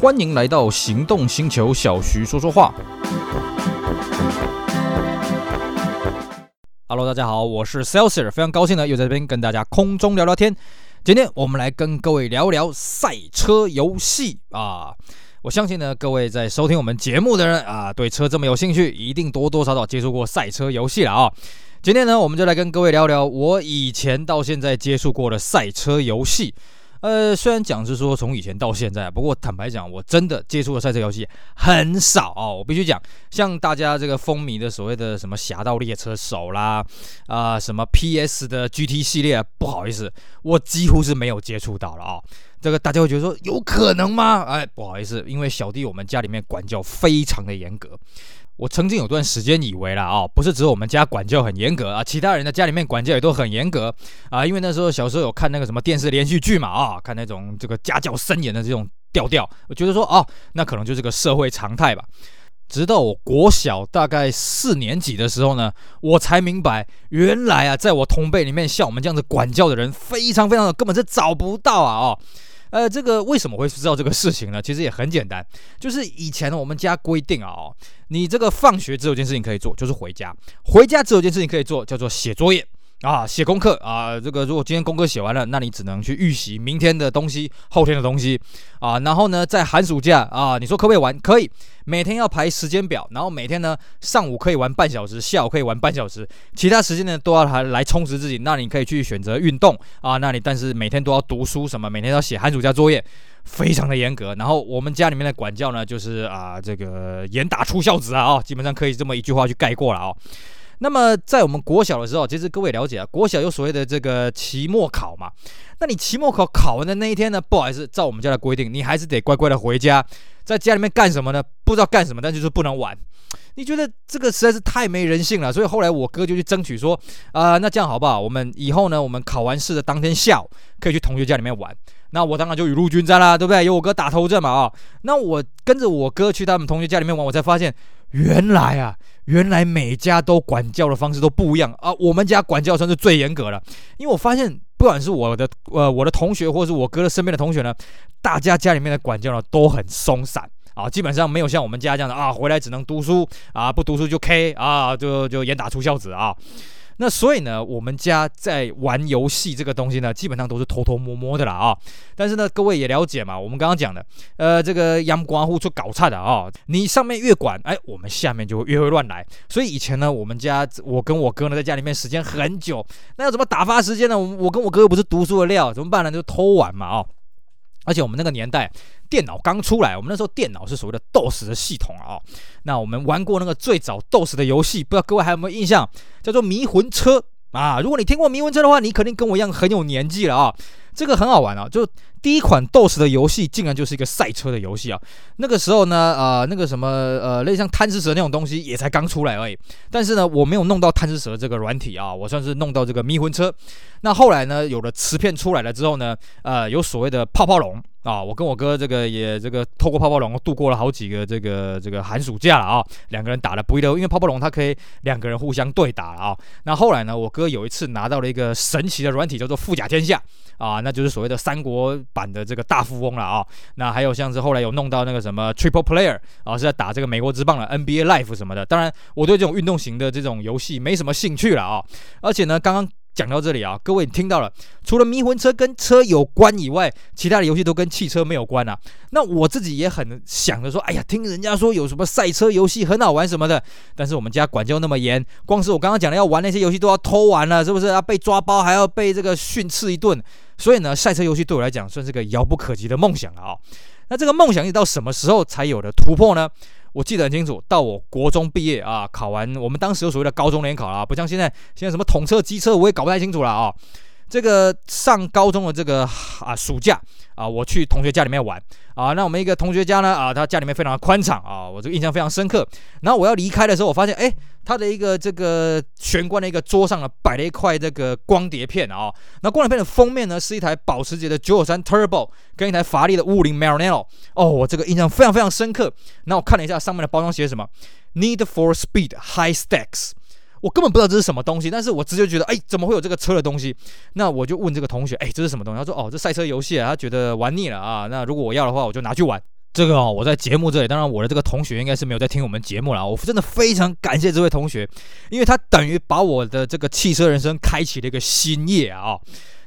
欢迎来到行动星球，小徐说说话。Hello，大家好，我是 Celsius，非常高兴呢，又在这边跟大家空中聊聊天。今天我们来跟各位聊聊赛车游戏啊。我相信呢，各位在收听我们节目的人啊，对车这么有兴趣，一定多多少少接触过赛车游戏了啊。今天呢，我们就来跟各位聊聊我以前到现在接触过的赛车游戏。呃，虽然讲是说从以前到现在，不过坦白讲，我真的接触的赛车游戏很少哦。我必须讲，像大家这个风靡的所谓的什么《侠盗猎车手》啦，啊、什么 PS 的 GT 系列，不好意思，我几乎是没有接触到了啊、哦。这个大家会觉得说有可能吗？哎，不好意思，因为小弟我们家里面管教非常的严格。我曾经有段时间以为啦，哦，不是只有我们家管教很严格啊，其他人的家里面管教也都很严格啊。因为那时候小时候有看那个什么电视连续剧嘛，啊，看那种这个家教森严的这种调调，我觉得说哦，那可能就是个社会常态吧。直到我国小大概四年级的时候呢，我才明白，原来啊，在我同辈里面像我们这样子管教的人非常非常的，根本是找不到啊，哦。呃，这个为什么会知道这个事情呢？其实也很简单，就是以前我们家规定啊，哦，你这个放学只有件事情可以做，就是回家。回家只有件事情可以做，叫做写作业。啊，写功课啊，这个如果今天功课写完了，那你只能去预习明天的东西、后天的东西啊。然后呢，在寒暑假啊，你说可不可以玩？可以，每天要排时间表，然后每天呢，上午可以玩半小时，下午可以玩半小时，其他时间呢都要来来充实自己。那你可以去选择运动啊，那你但是每天都要读书，什么每天要写寒暑假作业，非常的严格。然后我们家里面的管教呢，就是啊，这个严打出孝子啊，啊，基本上可以这么一句话去概括了啊。那么在我们国小的时候，其实各位了解啊，国小有所谓的这个期末考嘛。那你期末考考完的那一天呢，不好意思，照我们家的规定，你还是得乖乖的回家，在家里面干什么呢？不知道干什么，但就是不能玩。你觉得这个实在是太没人性了，所以后来我哥就去争取说，啊、呃，那这样好不好？我们以后呢，我们考完试的当天下午可以去同学家里面玩。那我当然就雨露均沾啦，对不对？有我哥打头阵嘛啊、那我跟着我哥去他们同学家里面玩，我才发现。原来啊，原来每家都管教的方式都不一样啊。我们家管教算是最严格了，因为我发现，不管是我的呃我的同学，或是我哥的身边的同学呢，大家家里面的管教呢都很松散啊，基本上没有像我们家这样的啊，回来只能读书啊，不读书就 K 啊，就就严打出孝子啊。那所以呢，我们家在玩游戏这个东西呢，基本上都是偷偷摸摸的啦啊。但是呢，各位也了解嘛，我们刚刚讲的，呃，这个阳光户出搞差的啊，你上面越管，哎，我们下面就越会乱来。所以以前呢，我们家我跟我哥呢，在家里面时间很久，那要怎么打发时间呢？我我跟我哥又不是读书的料，怎么办呢？就偷玩嘛啊。而且我们那个年代。电脑刚出来，我们那时候电脑是所谓的 DOS 的系统啊、那我们玩过那个最早 DOS 的游戏，不知道各位还有没有印象？叫做《迷魂车》啊。如果你听过《迷魂车》的话，你肯定跟我一样很有年纪了啊。这个很好玩啊，就第一款 DOS 的游戏竟然就是一个赛车的游戏啊。那个时候呢，呃，那个什么呃，类似像贪吃蛇那种东西也才刚出来而已。但是呢，我没有弄到贪吃蛇这个软体啊，我算是弄到这个迷魂车。那后来呢，有了磁片出来了之后呢，呃，有所谓的泡泡龙。啊，我跟我哥这个也这个透过泡泡龙度过了好几个这个这个寒暑假了啊，两个人打了不亦乐，因为泡泡龙它可以两个人互相对打啊。那后来呢，我哥有一次拿到了一个神奇的软体，叫做富甲天下啊，那就是所谓的三国版的这个大富翁了啊。那还有像是后来有弄到那个什么 Triple Player 啊，是在打这个美国之棒的 NBA Life 什么的。当然，我对这种运动型的这种游戏没什么兴趣了啊。而且呢，刚刚。讲到这里啊，各位你听到了，除了迷魂车跟车有关以外，其他的游戏都跟汽车没有关啊。那我自己也很想着说，哎呀，听人家说有什么赛车游戏很好玩什么的，但是我们家管教那么严，光是我刚刚讲的要玩那些游戏都要偷玩了，是不是？要被抓包，还要被这个训斥一顿。所以呢，赛车游戏对我来讲算是个遥不可及的梦想了啊。那这个梦想一到什么时候才有的突破呢？我记得很清楚，到我国中毕业啊，考完我们当时有所谓的高中联考啊，不像现在，现在什么统测、机测，我也搞不太清楚了啊。这个上高中的这个啊暑假啊，我去同学家里面玩啊。那我们一个同学家呢啊，他家里面非常的宽敞啊，我这个印象非常深刻。然后我要离开的时候，我发现哎，他的一个这个玄关的一个桌上呢，摆了一块这个光碟片啊。那光碟片的封面呢，是一台保时捷的993 Turbo 跟一台法拉利的550 Maranello。哦，我这个印象非常非常深刻。那我看了一下上面的包装写什么，Need for Speed High Stacks。我根本不知道这是什么东西，但是我直接觉得，哎，怎么会有这个车的东西？那我就问这个同学，哎，这是什么东西？他说，哦，这赛车游戏啊，他觉得玩腻了啊。那如果我要的话，我就拿去玩。这个哦，我在节目这里，当然我的这个同学应该是没有在听我们节目了。我真的非常感谢这位同学，因为他等于把我的这个汽车人生开启了一个新页啊。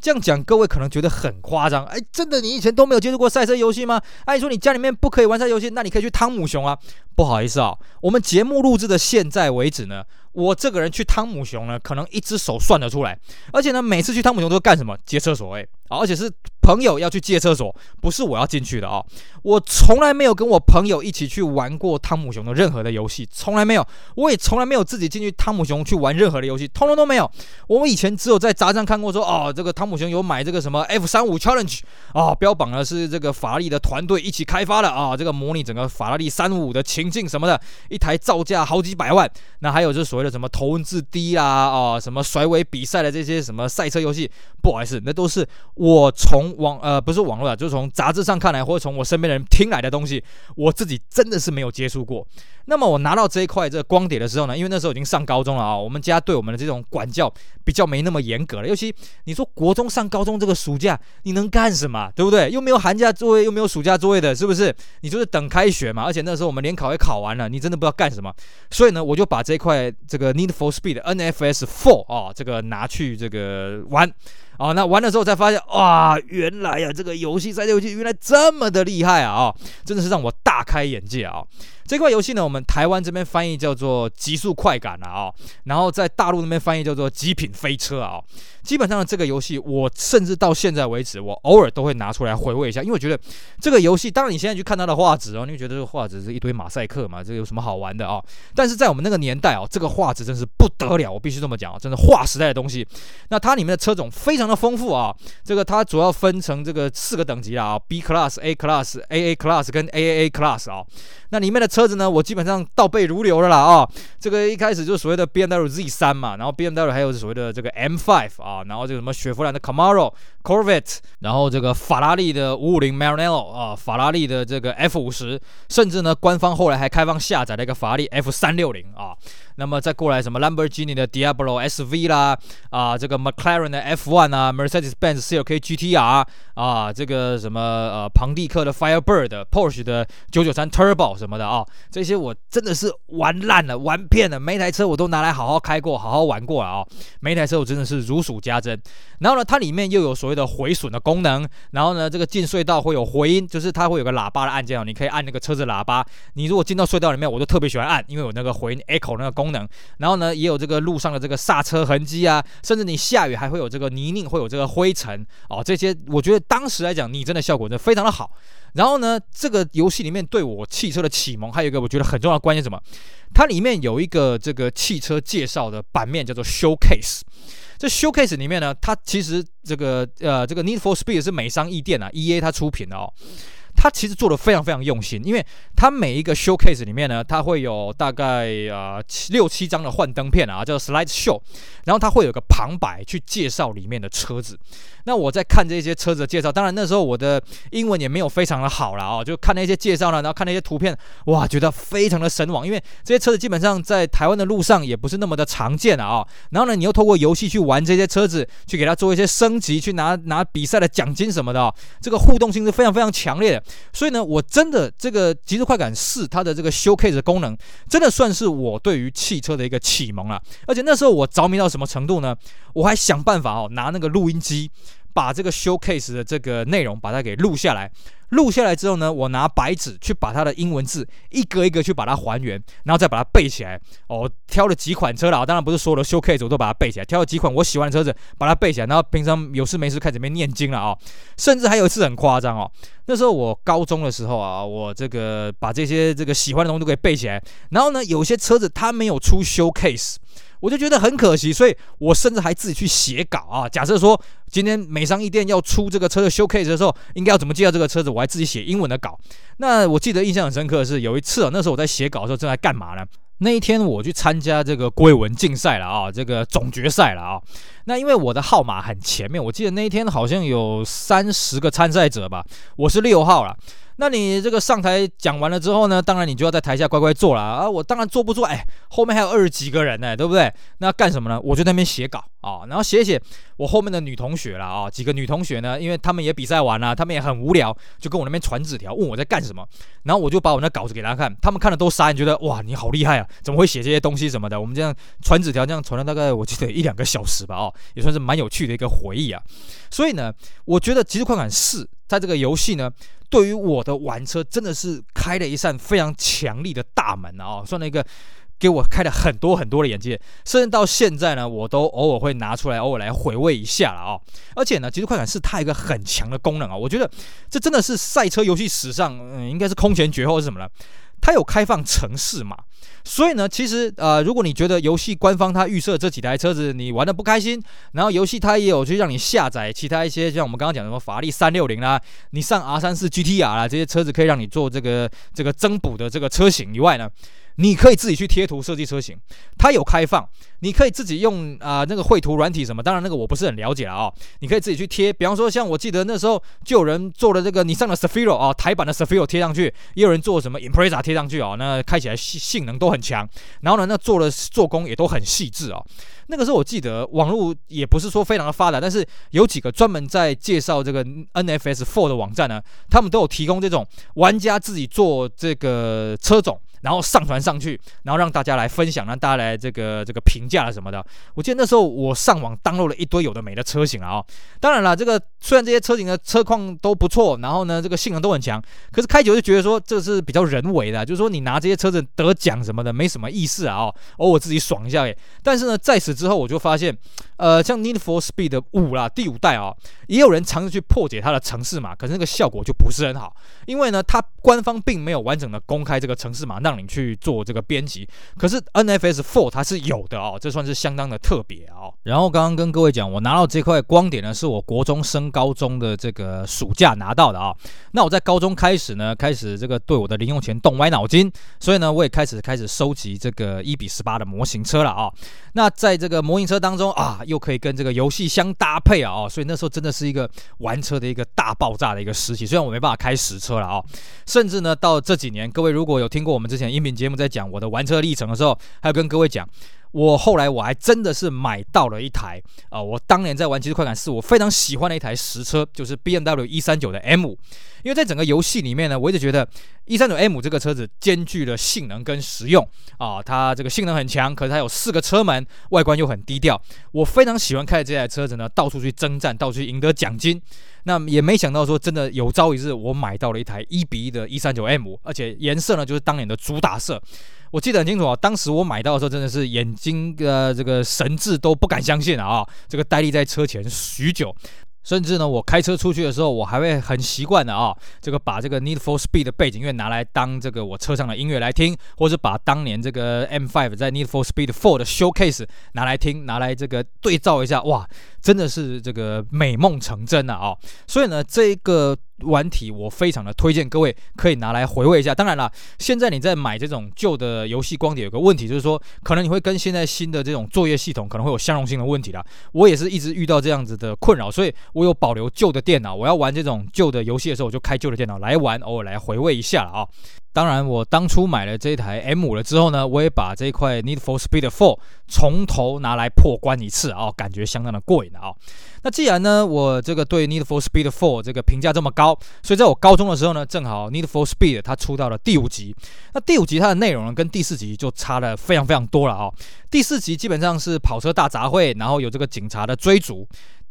这样讲，各位可能觉得很夸张。哎，真的，你以前都没有接触过赛车游戏吗？哎，你说你家里面不可以玩赛车游戏，那你可以去汤姆熊啊。不好意思啊，我们节目录制的现在为止呢，我这个人去汤姆熊呢，可能一只手算得出来。而且呢，每次去汤姆熊都干什么？接厕所而且是朋友要去借厕所，不是我要进去的啊。我从来没有跟我朋友一起去玩过汤姆熊的任何的游戏，从来没有。我也从来没有自己进去汤姆熊去玩任何的游戏，通通都没有。我们以前只有在杂志上看过说，哦，这个汤姆熊有买这个什么 F 三五 Challenge 啊，标榜的是这个法拉利的团队一起开发的啊，这个模拟整个法拉利三五的情境什么的，一台造价好几百万。那还有就是所谓的什么头文字 D 啦，啊，什么甩尾比赛的这些什么赛车游戏，不好意思，那都是我从网呃不是网络啊，就是从杂志上看来，或者从我身边的人听来的东西，我自己真的是没有接触过。那么我拿到这一块这个光碟的时候呢，因为那时候已经上高中了啊，我们家对我们的这种管教比较没那么严格了。尤其你说国中上高中这个暑假，你能干什么？对不对？又没有寒假作业，又没有暑假作业的，是不是？你就是等开学嘛。而且那时候我们联考也考完了，你真的不知道干什么。所以呢，我就把这块这个 Need for Speed NFS Four 啊，这个拿去这个玩。哦，那玩的时候才发现，哇，原来呀，这个游戏赛车游戏原来这么的厉害啊！啊，真的是让我大开眼界啊！这款游戏呢，我们台湾这边翻译叫做《极速快感》啊，然后在大陆那边翻译叫做《极品飞车》啊。基本上的这个游戏，我甚至到现在为止，我偶尔都会拿出来回味一下，因为我觉得这个游戏，当然你现在去看它的画质哦，你会觉得这个画质是一堆马赛克嘛，这个有什么好玩的啊？但是在我们那个年代哦，这个画质真是不得了，我必须这么讲，真的划时代的东西。那它里面的车种非常的丰富啊，这个它主要分成这个四个等级啦啊，B Class、A Class、AA Class 跟 AAA Class 啊。那里面的车子呢，我基本上倒背如流了啦啊！这个一开始就是所谓的 BMW Z3 嘛，然后 BMW 还有所谓的这个 M5 啊，然后这个什么雪佛兰的 Camaro、Corvette，然后这个法拉利的五五零 Maranello 啊，法拉利的这个 F50，甚至呢，官方后来还开放下载了一个法拉利 F360 啊。那么再过来什么 Lamborghini 的 Diablo SV 啦，啊，这个 McLaren 的 F1 啊，Mercedes-Benz CLK GTR 啊，这个什么呃庞蒂克的 Firebird，Porsche 的993 Turbo 什么的啊，这些我真的是玩烂了，玩遍了，每一台车我都拿来好好开过，好好玩过啊，每一台车我真的是如数家珍。然后呢，它里面又有所谓的回损的功能，然后呢，这个进隧道会有回音，就是它会有个喇叭的按键哦，你可以按那个车子喇叭。你如果进到隧道里面，我就特别喜欢按，因为有那个回音 echo 那个功。功能，然后呢，也有这个路上的这个刹车痕迹啊，甚至你下雨还会有这个泥泞，会有这个灰尘哦，这些我觉得当时来讲，你真的效果真的非常的好。然后呢，这个游戏里面对我汽车的启蒙，还有一个我觉得很重要的关键什么？它里面有一个这个汽车介绍的版面叫做 Showcase。这 Showcase 里面呢，它其实这个呃这个 Need for Speed 是美商易电啊，EA 它出品的哦。他其实做的非常非常用心，因为他每一个 showcase 里面呢，它会有大概啊、呃、六七张的幻灯片啊，叫 slide show，然后它会有个旁白去介绍里面的车子。那我在看这些车子的介绍，当然那时候我的英文也没有非常的好了啊，就看那些介绍呢，然后看那些图片，哇，觉得非常的神往，因为这些车子基本上在台湾的路上也不是那么的常见了啊。然后呢，你又透过游戏去玩这些车子，去给它做一些升级，去拿拿比赛的奖金什么的，这个互动性是非常非常强烈的。所以呢，我真的这个极速快感四它的这个修 case 的功能，真的算是我对于汽车的一个启蒙了。而且那时候我着迷到什么程度呢？我还想办法哦，拿那个录音机。把这个 showcase 的这个内容把它给录下来，录下来之后呢，我拿白纸去把它的英文字一个一个去把它还原，然后再把它背起来。哦，挑了几款车了，当然不是所有的 showcase 我都把它背起来，挑了几款我喜欢的车子把它背起来，然后平常有事没事开始边念经了啊、甚至还有一次很夸张哦，那时候我高中的时候啊，我这个把这些这个喜欢的东西都给背起来，然后呢，有些车子它没有出 showcase。我就觉得很可惜，所以我甚至还自己去写稿啊。假设说今天美商一店要出这个车的 showcase 的时候，应该要怎么介绍这个车子，我还自己写英文的稿。那我记得印象很深刻的是，有一次啊，那时候我在写稿的时候正在干嘛呢？那一天我去参加这个国文竞赛了啊，这个总决赛了啊。那因为我的号码很前面，我记得那一天好像有三十个参赛者吧，我是六号了。那你这个上台讲完了之后呢，当然你就要在台下乖乖坐了啊！我当然坐不住，哎，后面还有二十几个人呢，对不对？那干什么呢？我就在那边写稿啊，然后写写。我后面的女同学了啊，几个女同学呢，因为他们也比赛完了，他们也很无聊，就跟我那边传纸条，问我在干什么。然后我就把我那稿子给他看，他们看了都傻，觉得哇，你好厉害啊，怎么会写这些东西什么的？我们这样传纸条，这样传了大概我记得一两个小时吧，哦，也算是蛮有趣的一个回忆啊。所以呢，我觉得《极速快感四》在这个游戏呢，对于我的玩车真的是开了一扇非常强力的大门啊，算了一个。给我开了很多很多的眼界，甚至到现在呢，我都偶尔会拿出来，偶尔来回味一下了啊、哦。而且呢，极速快感是它一个很强的功能啊，我觉得这真的是赛车游戏史上，嗯，应该是空前绝后是什么呢？它有开放城市嘛，所以呢，其实呃，如果你觉得游戏官方它预设这几台车子你玩得不开心，然后游戏它也有去让你下载其他一些，像我们刚刚讲什么法拉利三六零啦，你上 R 三四 GTR 啦这些车子可以让你做这个这个增补的这个车型以外呢。你可以自己去贴图设计车型，它有开放，你可以自己用啊、那个绘图软体什么，当然那个我不是很了解了啊、哦。你可以自己去贴，比方说像我记得那时候就有人做了这个你上了 Safiro 啊，台版的 Safiro 贴上去，也有人做什么 Impreza 贴上去啊、哦，那开起来性性能都很强，然后呢那做的做工也都很细致啊。那个时候我记得网络也不是说非常的发达，但是有几个专门在介绍这个 NFS Four 的网站呢，他们都有提供这种玩家自己做这个车种。然后上传上去，然后让大家来分享，让大家来这个这个评价什么的。我记得那时候我上网 download 了一堆有的没的车型啊、当然了，这个虽然这些车型的车况都不错，然后呢这个性能都很强，可是开久就觉得说这是比较人为的，就是说你拿这些车子得奖什么的没什么意思啊哦，偶尔自己爽一下诶。但是呢，在此之后我就发现，呃，像 Need for Speed 五啦，第五代啊、哦，也有人尝试去破解它的城市码，可是那个效果就不是很好，因为呢，它官方并没有完整的公开这个城市码，让。你去做这个编辑，可是 NFS Four 它是有的哦，这算是相当的特别哦。然后刚刚跟各位讲，我拿到这块光碟呢，是我国中升高中的这个暑假拿到的啊、那我在高中开始呢，开始这个对我的零用钱动歪脑筋，所以呢，我也开始开始收集这个一比十八的模型车了啊、那在这个模型车当中啊，又可以跟这个游戏相搭配啊、所以那时候真的是一个玩车的一个大爆炸的一个时期。虽然我没办法开实车了啊、甚至呢，到这几年，各位如果有听过我们之前。音频节目在讲我的玩车历程的时候，还有跟各位讲，我后来我还真的是买到了一台啊、我当年在玩极速快感4，我非常喜欢的一台实车，就是 BMW 139的 M，因为在整个游戏里面呢，我一直觉得139 M 这个车子兼具了性能跟实用啊，它这个性能很强，可是它有四个车门，外观又很低调，我非常喜欢开这台车子呢，到处去征战，到处去赢得奖金。那也没想到说，真的有朝一日我买到了一台一比一的 139M，而且颜色呢就是当年的主打色，我记得很清楚啊。当时我买到的时候，真的是眼睛呃这个神智都不敢相信啊！这个呆立在车前许久。甚至呢，我开车出去的时候，我还会很习惯的啊，这个把这个 Need for Speed 的背景音乐拿来当这个我车上的音乐来听，或者把当年这个 M5 在 Need for Speed 4的 Showcase 拿来听，拿来这个对照一下，哇，真的是这个美梦成真了啊！所以呢，这个。玩体我非常的推荐各位可以拿来回味一下。当然了，现在你在买这种旧的游戏光碟，有个问题就是说，可能你会跟现在新的这种作业系统可能会有相容性的问题啦。我也是一直遇到这样子的困扰，所以我有保留旧的电脑。我要玩这种旧的游戏的时候，我就开旧的电脑来玩，偶尔来回味一下了啊。当然，我当初买了这一台 M5 了之后呢，我也把这块 Need for Speed 4从头拿来破关一次啊，感觉相当的过瘾的啊。那既然呢，我这个对 Need for Speed 4这个评价这么高，所以在我高中的时候呢，正好 Need for Speed 它出到了第五集。那第五集它的内容呢，跟第四集就差了非常非常多了啊。第四集基本上是跑车大杂烩，然后有这个警察的追逐。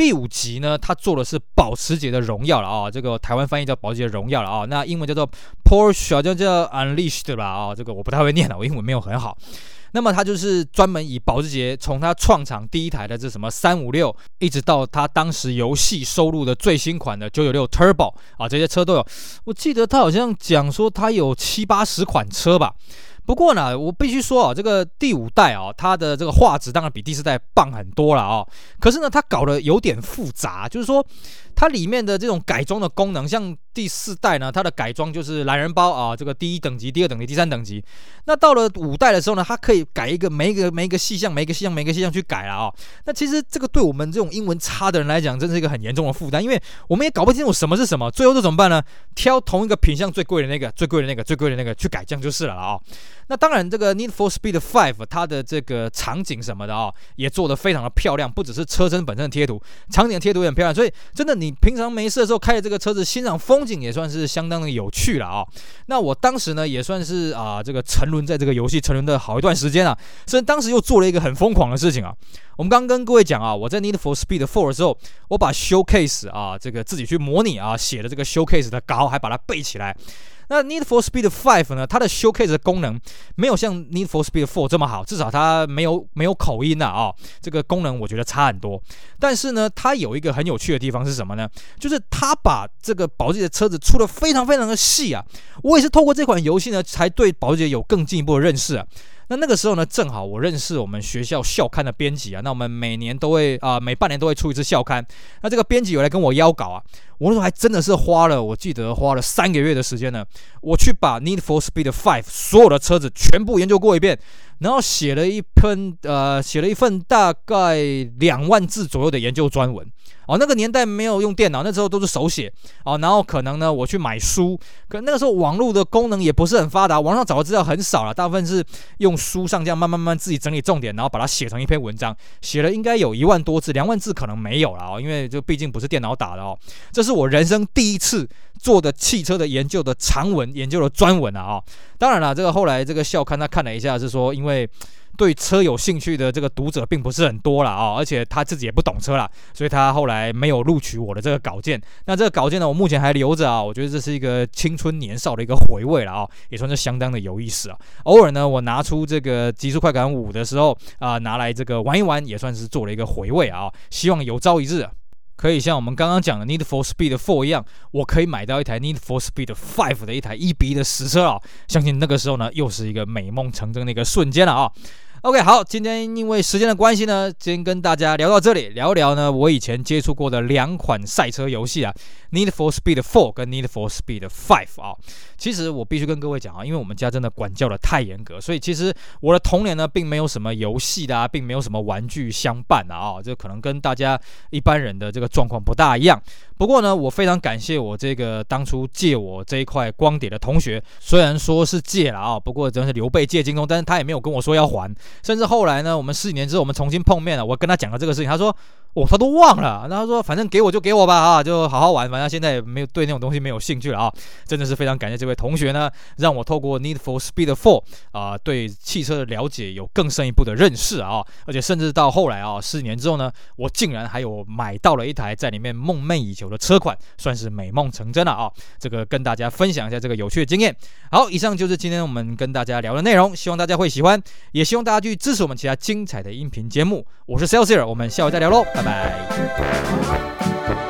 第五集呢，他做的是保时捷的荣耀了啊，这个台湾翻译叫保时捷荣耀了啊，那英文叫做 Porsche，好像叫 Unleashed 吧啊，这个我不太会念了，我英文没有很好。那么他就是专门以保时捷从他创厂第一台的这什么三五六，一直到他当时游戏收录的最新款的九九六 Turbo 啊，这些车都有。我记得他好像讲说他有七八十款车吧。不过呢，我必须说啊，这个第五代啊，它的这个画质当然比第四代棒很多了啊。可是呢，它搞得有点复杂，就是说它里面的这种改装的功能，像第四代呢，它的改装就是懒人包啊，这个第一等级、第二等级、第三等级。那到了五代的时候呢，它可以改一个每一个每一个细项、每一个细项、每一个细项去改了啊。那其实这个对我们这种英文差的人来讲，真是一个很严重的负担，因为我们也搞不清楚什么是什么。最后这怎么办呢？挑同一个品相最贵的那个、最贵的那个、最贵的那个去改，这样就是了啊。那当然，这个 Need for Speed Five 它的这个场景什么的啊，也做得非常的漂亮，不只是车身本身的贴图，场景贴图也很漂亮。所以真的，你平常没事的时候开着这个车子欣赏风景，也算是相当的有趣了啊。那我当时呢，也算是啊，这个沉沦在这个游戏沉沦的好一段时间啊。所以当时又做了一个很疯狂的事情啊。我们刚刚跟各位讲啊，我在 Need for Speed Four 的时候，我把 Showcase 啊这个自己去模拟啊写的这个 Showcase 的稿，还把它背起来。那 Need for Speed Five 呢？它的 Showcase 的功能没有像 Need for Speed Four 这么好，至少它没有没有口音了啊、这个功能我觉得差很多。但是呢，它有一个很有趣的地方是什么呢？就是它把这个保时捷的车子出的非常非常的细啊。我也是透过这款游戏呢，才对保时捷有更进一步的认识啊。那那个时候呢，正好我认识我们学校校刊的编辑啊。那我们每年都会啊、每半年都会出一次校刊。那这个编辑有来跟我邀稿啊。我那时候还真的是花了，我记得花了三个月的时间呢，我去把 Need for Speed Five 所有的车子全部研究过一遍。然后写了一篇，呃，写了一份大概两万字左右的研究专文。哦，那个年代没有用电脑，那时候都是手写。哦，然后可能呢，我去买书，可那个时候网络的功能也不是很发达，网上找的资料很少了，大部分是用书上这样慢慢慢自己整理重点，然后把它写成一篇文章。写了应该有一万多字，两万字可能没有了哦，因为这毕竟不是电脑打的哦。这是我人生第一次做的汽车的研究的长文，研究的专文啊，哦。当然了，这个后来这个校刊他看了一下，是说因为对车有兴趣的这个读者并不是很多了啊，而且他自己也不懂车了，所以他后来没有录取我的这个稿件。那这个稿件呢，我目前还留着啊，我觉得这是一个青春年少的一个回味了啊，也算是相当的有意思啊。偶尔呢，我拿出这个极速快感五的时候啊，拿来这个玩一玩，也算是做了一个回味啊。希望有朝一日。可以像我们刚刚讲的 Need for Speed Four 一样，我可以买到一台 Need for Speed Five 的一台一比一的实车啊！相信那个时候呢，又是一个美梦成真的一个瞬间了啊！OK，好，今天因为时间的关系呢，今天跟大家聊到这里，聊聊呢我以前接触过的两款赛车游戏啊，Need for Speed Four 跟 Need for Speed Five 啊。其实我必须跟各位讲啊，因为我们家真的管教的太严格，所以其实我的童年呢，并没有什么游戏的啊，并没有什么玩具相伴的啊，这可能跟大家一般人的这个状况不大一样。不过呢，我非常感谢我这个当初借我这一块光碟的同学，虽然说是借了啊，不过真是刘备借荆州，但是他也没有跟我说要还。甚至后来呢，我们四年之后我们重新碰面了，我跟他讲了这个事情，他说。哦，他都忘了。然后他说，反正给我就给我吧，啊，就好好玩。反正现在也没有对那种东西没有兴趣了啊。真的是非常感谢这位同学呢，让我透过 Need for Speed Four 啊，对汽车的了解有更深一步的认识啊。而且甚至到后来啊，四年之后呢，我竟然还有买到了一台在里面梦寐以求的车款，算是美梦成真了啊。这个跟大家分享一下这个有趣的经验。好，以上就是今天我们跟大家聊的内容，希望大家会喜欢，也希望大家继续支持我们其他精彩的音频节目。我是 Celsius，我们下回再聊喽。拜拜。